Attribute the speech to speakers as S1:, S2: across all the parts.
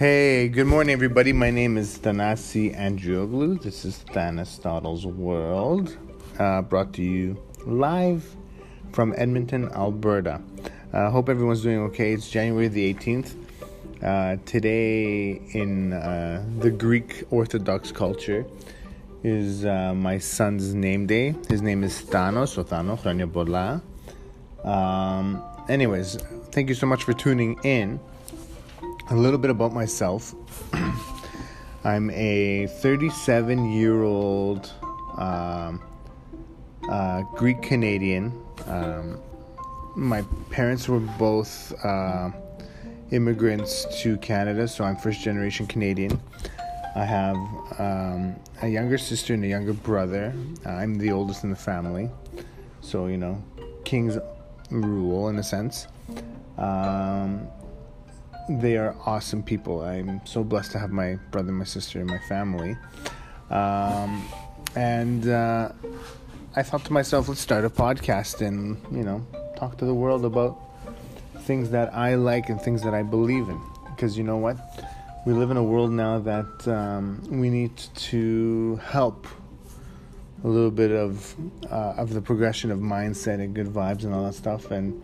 S1: Hey, good morning, everybody. My name is Thanasi Andrioglu. This is Thanastotle's World, uh, brought to you live from Edmonton, Alberta. I uh, hope everyone's doing okay. It's January the 18th. Uh, today, in uh, the Greek Orthodox culture, is uh, my son's name day. His name is Thanos, or Thano, Bola. Um, anyways, thank you so much for tuning in a little bit about myself. I'm a 37 year old um, uh, Greek Canadian. Um, my parents were both uh, immigrants to Canada, so I'm first generation Canadian. I have um, a younger sister and a younger brother. I'm the oldest in the family, so you know, king's rule in a sense. Um, they are awesome people. I'm so blessed to have my brother, my sister, and my family. Um, and uh, I thought to myself, let's start a podcast and, you know, talk to the world about things that I like and things that I believe in. Because you know what? We live in a world now that um, we need to help a little bit of uh, of the progression of mindset and good vibes and all that stuff. And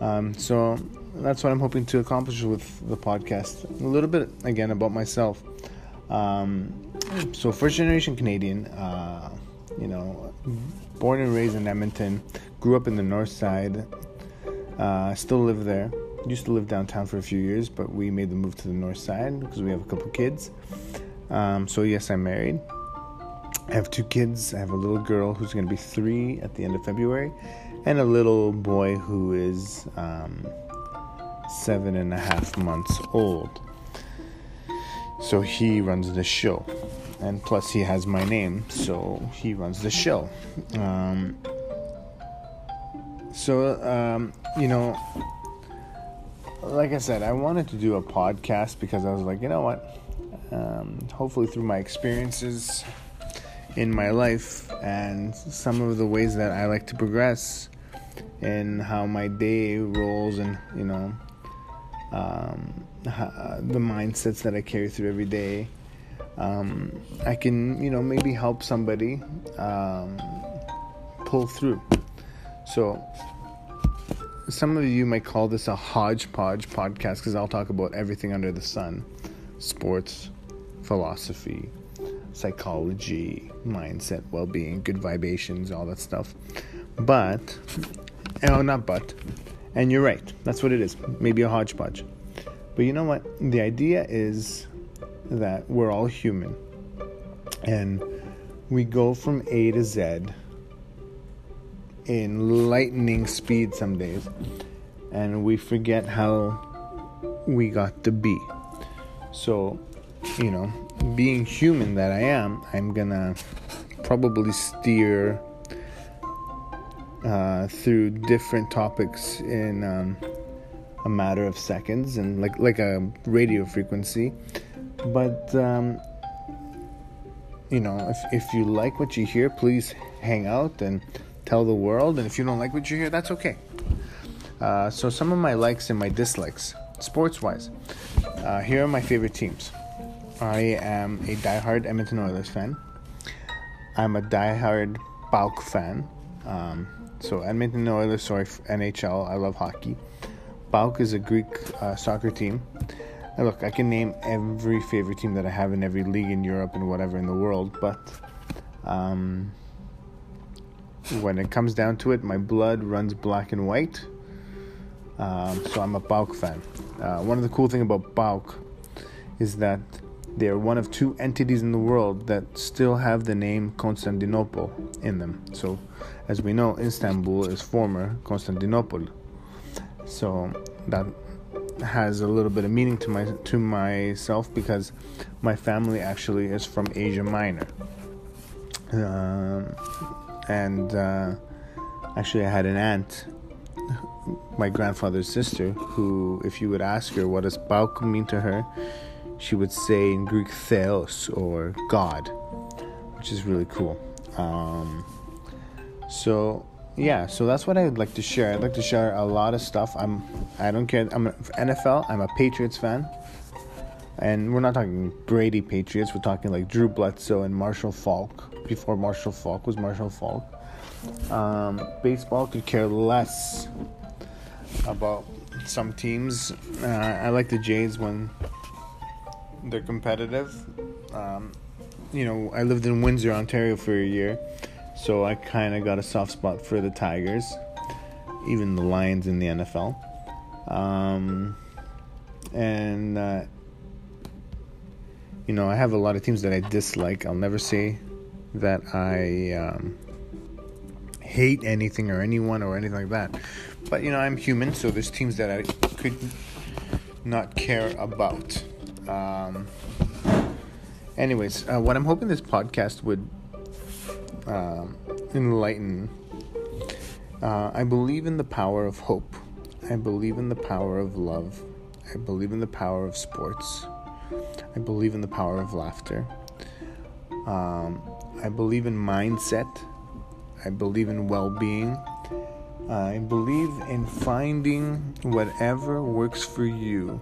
S1: um, so that's what I'm hoping to accomplish with the podcast. A little bit again about myself. Um, so first generation Canadian, uh, you know, born and raised in Edmonton, grew up in the north side, uh, still live there. Used to live downtown for a few years, but we made the move to the north side because we have a couple kids. Um, so yes, I'm married. I have two kids. I have a little girl who's going to be three at the end of February, and a little boy who is um, seven and a half months old. So he runs the show. And plus, he has my name, so he runs the show. Um, so, um, you know, like I said, I wanted to do a podcast because I was like, you know what? Um, hopefully, through my experiences in my life and some of the ways that I like to progress and how my day rolls and, you know, um, the mindsets that I carry through every day. Um, I can, you know, maybe help somebody um, pull through. So, some of you might call this a hodgepodge podcast because I'll talk about everything under the sun sports, philosophy, psychology, mindset, well being, good vibrations, all that stuff. But, oh, not but, and you're right, that's what it is. Maybe a hodgepodge. But you know what? The idea is that we're all human. And we go from A to Z in lightning speed some days. And we forget how we got to be. So, you know, being human that I am, I'm gonna probably steer uh, through different topics in um, a matter of seconds and like like a radio frequency. But um, you know, if if you like what you hear, please hang out and tell the world. And if you don't like what you hear, that's okay. Uh, so some of my likes and my dislikes, sports-wise, uh, here are my favorite teams. I am a diehard Edmonton Oilers fan. I'm a diehard PAOK fan. Um, so Edmonton Oilers, sorry, NHL. I love hockey. PAOK is a Greek uh, soccer team. Now look, I can name every favorite team that I have in every league in Europe and whatever in the world, but um, when it comes down to it, my blood runs black and white. Um, so I'm a PAOK fan. Uh, one of the cool things about PAOK is that they are one of two entities in the world that still have the name Constantinople in them. So, as we know, Istanbul is former Constantinople. So that has a little bit of meaning to my to myself because my family actually is from Asia Minor. Um, and uh, actually, I had an aunt, my grandfather's sister, who, if you would ask her what does PAOK mean to her, she would say in Greek Theos or God, which is really cool. Um, so yeah, so that's what I'd like to share. I'd like to share a lot of stuff. I'm I don't care. I'm a, NFL. I'm a Patriots fan. and we're not talking Brady Patriots. We're talking like Drew Bledsoe and Marshall Faulk before Marshall Faulk was Marshall Faulk. Um, baseball could care less about some teams. Uh, I like the Jays when they're competitive. Um, you know, I lived in Windsor, Ontario for a year, so I kind of got a soft spot for the Tigers, even the Lions in the NFL. Um, and uh, you know, I have a lot of teams that I dislike. I'll never say that I um, hate anything or anyone or anything like that. But you know, I'm human, so there's teams that I could not care about. Um, anyways, uh, what I'm hoping this podcast would um, enlighten. Uh, I believe in the power of hope. I believe in the power of love. I believe in the power of sports. I believe in the power of laughter. Um, I believe in mindset. I believe in well being. I believe in finding whatever works for you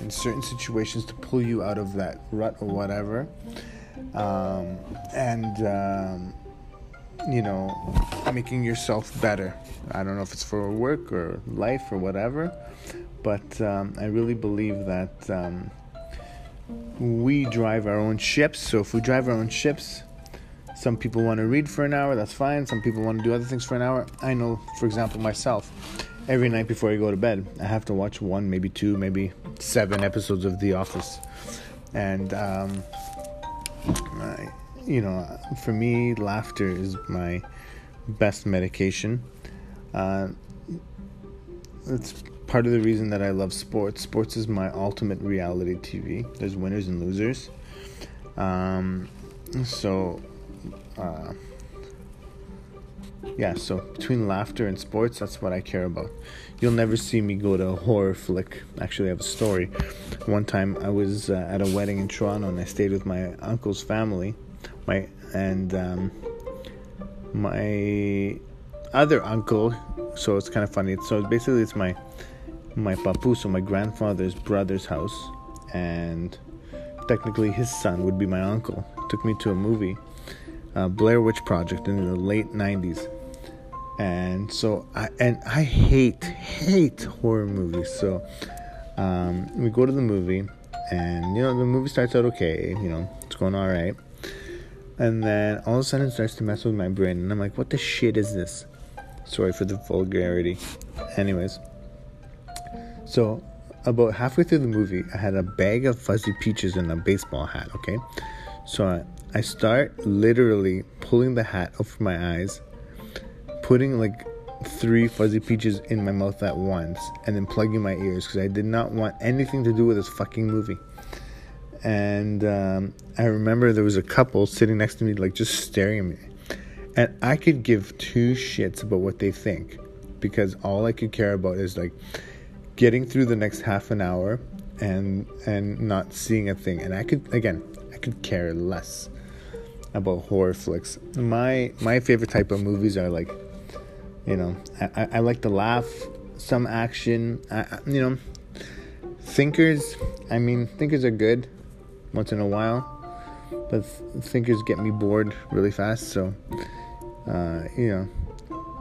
S1: in certain situations to pull you out of that rut or whatever. Um, and, um, you know, making yourself better. I don't know if it's for work or life or whatever, but um, I really believe that um, we drive our own ships. So if we drive our own ships, some people want to read for an hour, that's fine. Some people want to do other things for an hour. I know, for example, myself, every night before I go to bed, I have to watch one, maybe two, maybe seven episodes of The Office. And, um, I, you know, for me, laughter is my best medication. Uh, it's part of the reason that I love sports. Sports is my ultimate reality TV. There's winners and losers. Um, so, uh, yeah, so between laughter and sports, that's what I care about. You'll never see me go to a horror flick. Actually, I have a story. One time I was uh, at a wedding in Toronto and I stayed with my uncle's family. My and um, my other uncle. So it's kind of funny. So basically, it's my my papu, so my grandfather's brother's house, and technically his son would be my uncle. Took me to a movie, uh, Blair Witch Project, in the late '90s, and so I and I hate hate horror movies. So um, we go to the movie, and you know the movie starts out okay. You know it's going all right, and then all of a sudden it starts to mess with my brain, and I'm like, what the shit is this? Sorry for the vulgarity. Anyways. So, about halfway through the movie, I had a bag of fuzzy peaches and a baseball hat, okay? So I, I start literally pulling the hat over my eyes, putting like three fuzzy peaches in my mouth at once, and then plugging my ears because I did not want anything to do with this fucking movie. And um, I remember there was a couple sitting next to me, like just staring at me. And I could give two shits about what they think because all I could care about is like, getting through the next half an hour and and not seeing a thing and i could again i could care less about horror flicks my my favorite type of movies are like you know i, I like to laugh some action I, you know thinkers i mean thinkers are good once in a while but thinkers get me bored really fast so uh, you know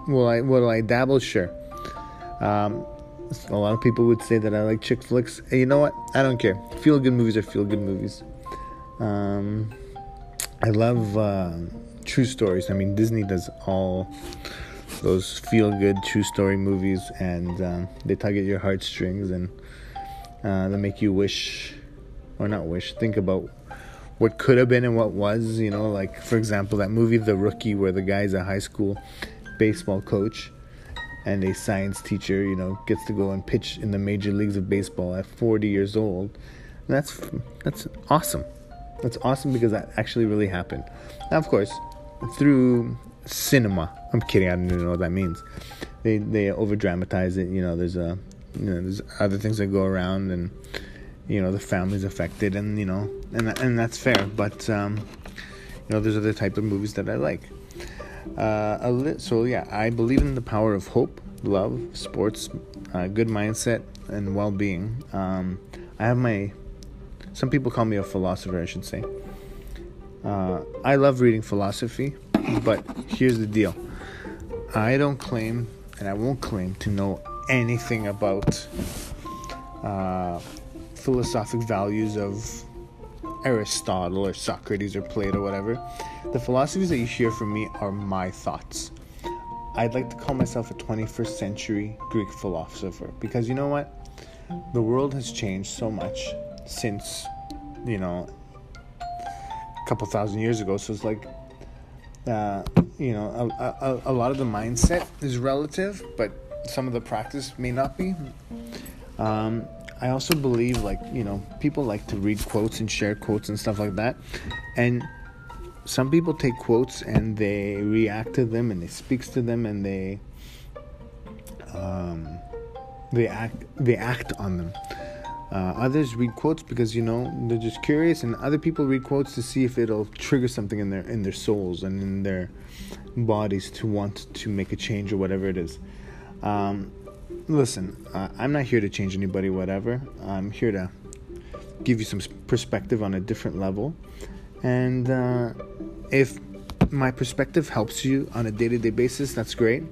S1: will i will i dabble sure um, a lot of people would say that I like chick flicks. Hey, you know what? I don't care. Feel good movies are feel good movies. Um, I love uh, true stories. I mean, Disney does all those feel good true story movies, and um, they tug at your heartstrings and uh, they make you wish, or not wish, think about what could have been and what was. You know, like for example, that movie The Rookie, where the guy's a high school baseball coach and a science teacher, you know, gets to go and pitch in the major leagues of baseball at 40 years old. That's that's awesome. That's awesome because that actually really happened. Now, of course, through cinema. I'm kidding. I don't even know what that means. They they over dramatize it. You know, there's a you know there's other things that go around, and you know the family's affected, and you know, and and that's fair. But um, you know, there's other type of movies that I like. Uh, li- so yeah, I believe in the power of hope, love, sports, uh, good mindset, and well-being. Um, I have my Some people call me a philosopher, I should say. Uh, I love reading philosophy, but here's the deal I don't claim, and I won't claim, to know anything about uh, philosophic values of Aristotle or Socrates or Plato, or whatever. The philosophies that you hear from me are my thoughts. I'd like to call myself a 21st century Greek philosopher because you know what? The world has changed so much since, you know, a couple thousand years ago. So it's like, uh, you know, a, a, a lot of the mindset is relative, but some of the practice may not be. Um, I also believe, like, you know, people like to read quotes and share quotes and stuff like that. And some people take quotes and they react to them and they speaks to them and they um, they act they act on them. Uh, others read quotes because you know they're just curious, and other people read quotes to see if it'll trigger something in their in their souls and in their bodies to want to make a change or whatever it is. Um, listen, uh, I'm not here to change anybody, whatever. I'm here to give you some perspective on a different level, and uh, if my perspective helps you on a day-to-day basis, that's great.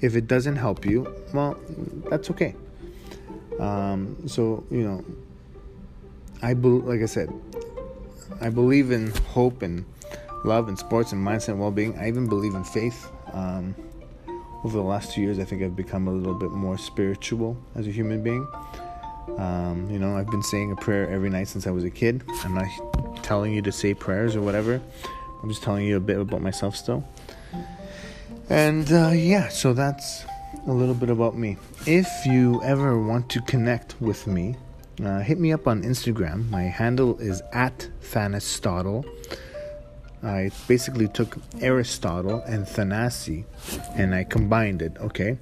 S1: If it doesn't help you, well, that's okay. Um, so you know, I be- like I said, I believe in hope and love and sports and mindset and well-being. I even believe in faith. Um, over the last two years, I think I've become a little bit more spiritual as a human being. Um, you know, I've been saying a prayer every night since I was a kid. I'm not telling you to say prayers or whatever. I'm just telling you a bit about myself still. And uh, yeah, so that's a little bit about me. If you ever want to connect with me, uh, hit me up on Instagram. My handle is at Thanastotle. I basically took Aristotle and Thanasi and I combined it, okay?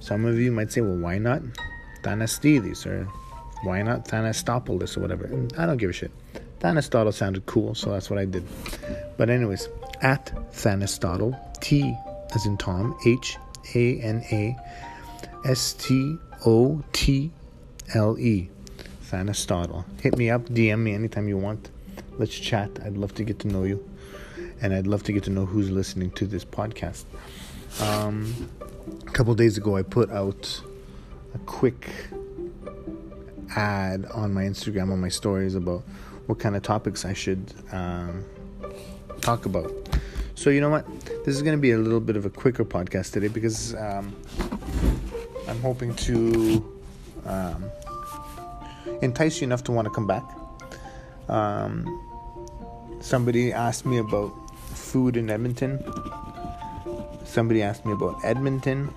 S1: Some of you might say, well, why not Thanastides or why not Thanastopolis or whatever? I don't give a shit. Thanastotle sounded cool, so that's what I did. But, anyways, at Thanastotle, T as in Tom, H A N A S T O T L E. Thanastotle. Hit me up, DM me anytime you want. Let's chat. I'd love to get to know you and I'd love to get to know who's listening to this podcast. Um, a couple days ago, I put out a quick ad on my Instagram, on my stories about what kind of topics I should um, talk about. So, you know what? This is going to be a little bit of a quicker podcast today because um, I'm hoping to um, entice you enough to want to come back. Um, somebody asked me about food in Edmonton. Somebody asked me about Edmonton.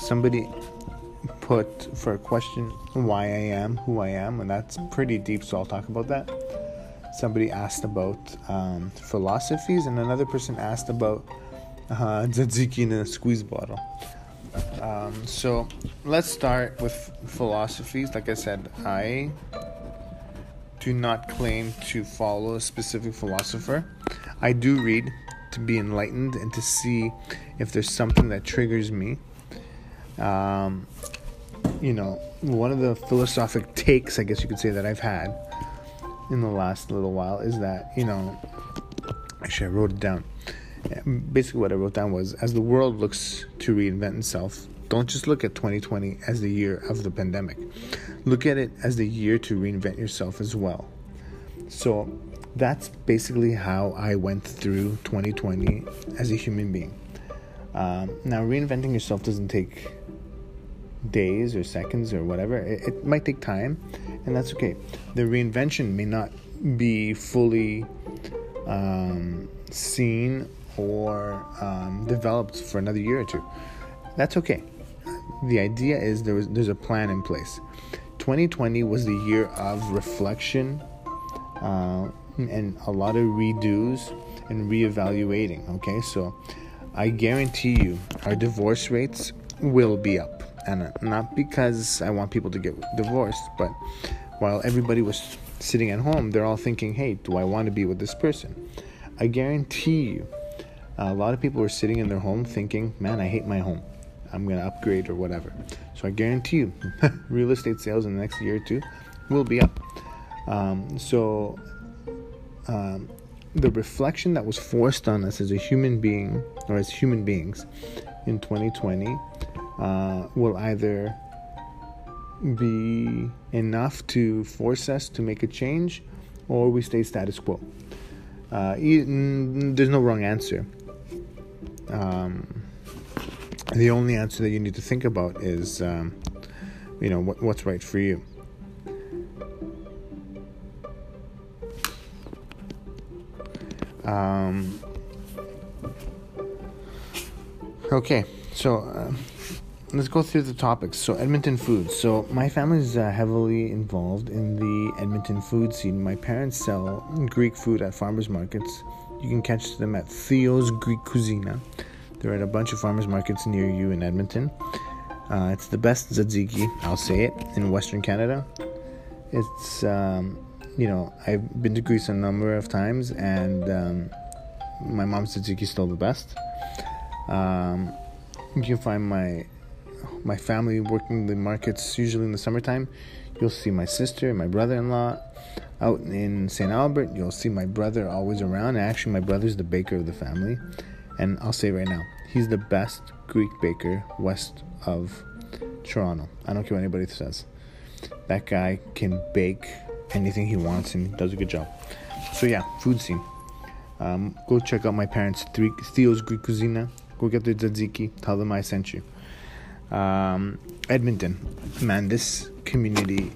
S1: Somebody put for a question why I am who I am, and that's pretty deep, so I'll talk about that. Somebody asked about um, philosophies, and another person asked about uh, tzatziki in a squeeze bottle. Um, so let's start with philosophies. Like I said, I do not claim to follow a specific philosopher. I do read to be enlightened and to see if there's something that triggers me. Um, you know, one of the philosophic takes, I guess you could say, that I've had in the last little while is that, you know, actually, I wrote it down. Basically, what I wrote down was as the world looks to reinvent itself, don't just look at 2020 as the year of the pandemic. Look at it as the year to reinvent yourself as well. So, that's basically how I went through 2020 as a human being. Um, now, reinventing yourself doesn't take days or seconds or whatever, it, it, might take time, and that's okay. The reinvention may not be fully um, seen or um, developed for another year or two. That's okay. The idea is there was, there's a plan in place. 2020 was the year of reflection. Uh, and a lot of redos and reevaluating. Okay, so I guarantee you our divorce rates will be up, and not because I want people to get divorced, but while everybody was sitting at home, they're all thinking, "Hey, do I want to be with this person?" I guarantee you, a lot of people were sitting in their home thinking, "Man, I hate my home. I'm gonna upgrade or whatever." So I guarantee you, real estate sales in the next year or two will be up. Um, so, um, the reflection that was forced on us as a human being or as human beings in 2020 uh, will either be enough to force us to make a change or we stay status quo. Uh, there's no wrong answer. Um, the only answer that you need to think about is, um, you know, what, what's right for you. Um, okay, so uh, let's go through the topics. So, Edmonton food. So, my family is uh, heavily involved in the Edmonton food scene. My parents sell Greek food at farmers markets. You can catch them at Theo's Greek Cuisina. They're at a bunch of farmers markets near you in Edmonton. Uh, it's the best tzatziki, I'll say it, in Western Canada. It's um, you know, I've been to Greece a number of times, and um, my mom's tzatziki is still the best. Um, you can find my my family working the markets usually in the summertime. You'll see my sister, and my brother-in-law out in St. Albert. You'll see my brother always around. Actually, my brother's the baker of the family, and I'll say right now, he's the best Greek baker west of Toronto. I don't care what anybody says. That guy can bake anything he wants and he does a good job. So yeah, food scene. Um, go check out my parents' three Theo's Greek Cuisina. Go get the tzatziki. Tell them I sent you. Um, Edmonton, man, this community.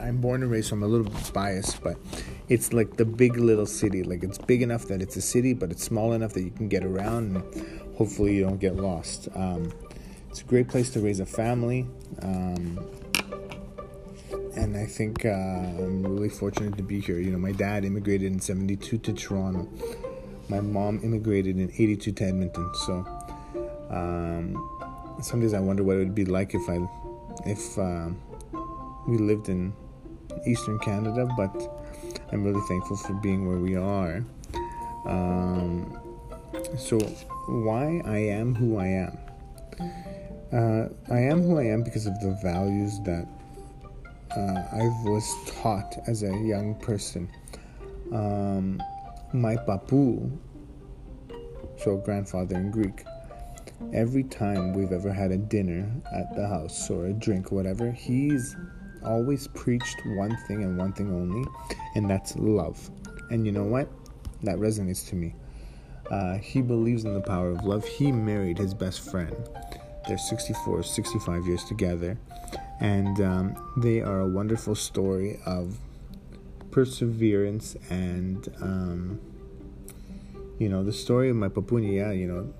S1: I am born and raised, so I'm a little biased, but it's like the big little city. Like it's big enough that it's a city, but it's small enough that you can get around and hopefully you don't get lost. Um, it's a great place to raise a family. Um, and I think uh, I'm really fortunate to be here. You know, my dad immigrated in '72 to Toronto. My mom immigrated in '82 to Edmonton. So um, some days I wonder what it would be like if I, if uh, we lived in Eastern Canada. But I'm really thankful for being where we are. Um, so why I am who I am. Uh, I am who I am because of the values that uh, I was taught as a young person. Um, my papu, so grandfather in Greek, every time we've ever had a dinner at the house or a drink or whatever, he's always preached one thing and one thing only, and that's love. And you know what? That resonates to me. Uh, he believes in the power of love. He married his best friend. They're 64, 65 years together and um, they are a wonderful story of perseverance and um, you know the story of my papunya you know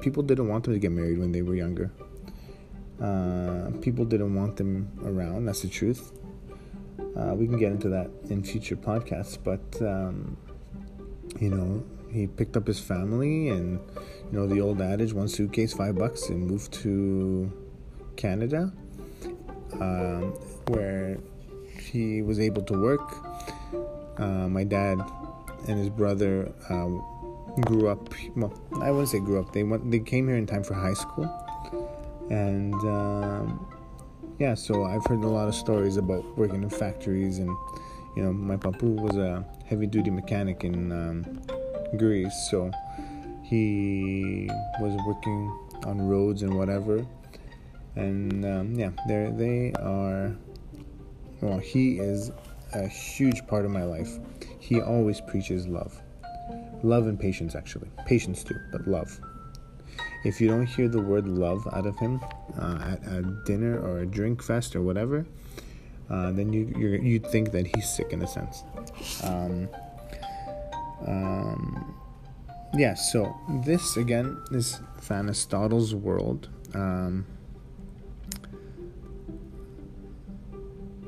S1: people didn't want them to get married when they were younger. Uh, people didn't want them around that's the truth. Uh, we can get into that in future podcasts but um, you know he picked up his family and you know the old adage one suitcase five bucks and moved to canada um, where he was able to work. Uh, my dad and his brother um, grew up. Well, I wouldn't say grew up. They went. They came here in time for high school, and um, yeah. So I've heard a lot of stories about working in factories, and you know, my papu was a heavy-duty mechanic in um, Greece, so he was working on roads and whatever and um, yeah, they they are. Well, he is a huge part of my life. He always preaches love, love and patience. Actually, patience too, but love. If you don't hear the word love out of him uh, at a dinner or a drink fest or whatever, uh, then you you think that he's sick in a sense. Um, um, yeah. So this again is Thanastotle's world. Um,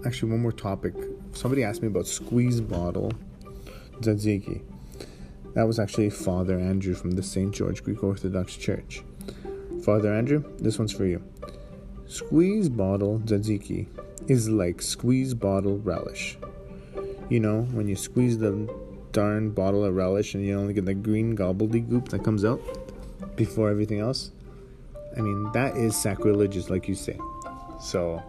S1: actually one more topic. Somebody asked me about squeeze bottle tzatziki. That was actually Father Andrew from the St. George Greek Orthodox Church. Father Andrew, this one's for you. Squeeze bottle tzatziki is like squeeze bottle relish. You know, when you squeeze the darn bottle of relish and you only get the green gobbledygook that comes out before everything else. I mean, that is sacrilegious, like you say. So,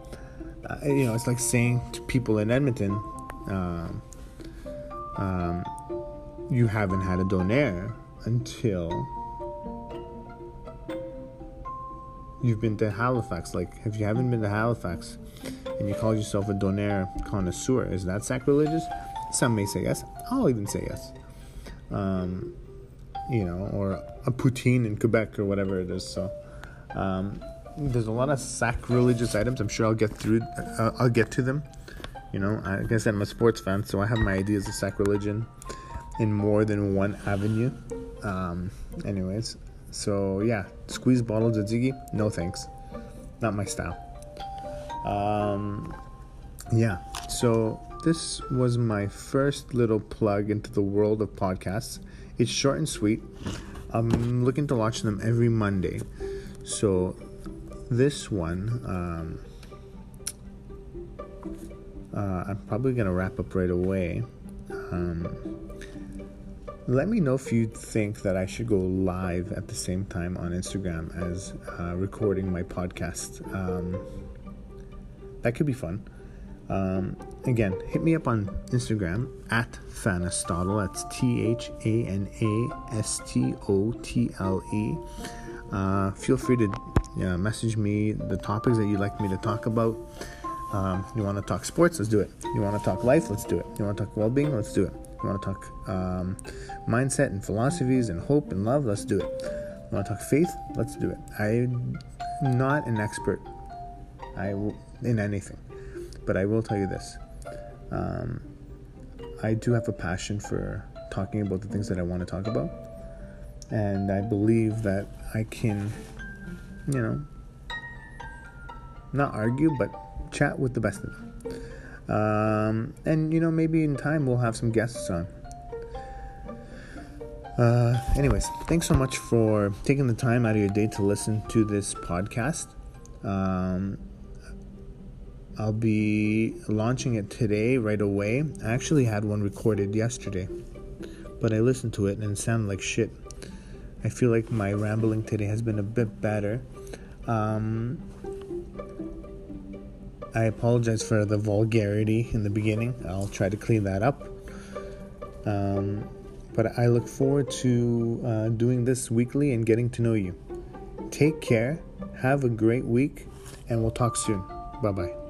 S1: you know, it's like saying to people in Edmonton, um, um, you haven't had a donaire until you've been to Halifax. Like, if you haven't been to Halifax and you call yourself a donaire connoisseur, is that sacrilegious? Some may say yes. I'll even say yes. Um, you know, or a poutine in Quebec or whatever it is. So, um, there's a lot of sacrilegious items. I'm sure I'll get through. Uh, I'll get to them. You know, like I said, I'm a sports fan, so I have my ideas of sacrilegion in more than one avenue. Um, anyways, so yeah, squeeze bottles of tzatziki, no thanks, not my style. Um, yeah, so this was my first little plug into the world of podcasts. It's short and sweet. I'm looking to launch them every Monday. So this one, um, uh, I'm probably gonna wrap up right away. Um, let me know if you think that I should go live at the same time on Instagram as uh, recording my podcast. Um, that could be fun. Um, again, hit me up on Instagram at Thanastotle. That's T H A N A S T O T L E. Uh, feel free to message me the topics that you'd like me to talk about. Um, you want to talk sports? Let's do it. You want to talk life? Let's do it. You want to talk well being? Let's do it. You want to talk um, mindset and philosophies and hope and love? Let's do it. You want to talk faith? Let's do it. I'm not an expert I w- in anything, but I will tell you this. Um, I do have a passion for talking about the things that I want to talk about, and I believe that I can, you know, not argue, but chat with the best of them. Um, and you know, maybe in time we'll have some guests on. Uh, anyways, thanks so much for taking the time out of your day to listen to this podcast. Um, I'll be launching it today, right away. I actually had one recorded yesterday, but I listened to it and it sounded like shit. I feel like my rambling today has been a bit better. Um, I apologize for the vulgarity in the beginning. I'll try to clean that up. Um, but I look forward to uh, doing this weekly and getting to know you. Take care, have a great week, and we'll talk soon. Bye bye.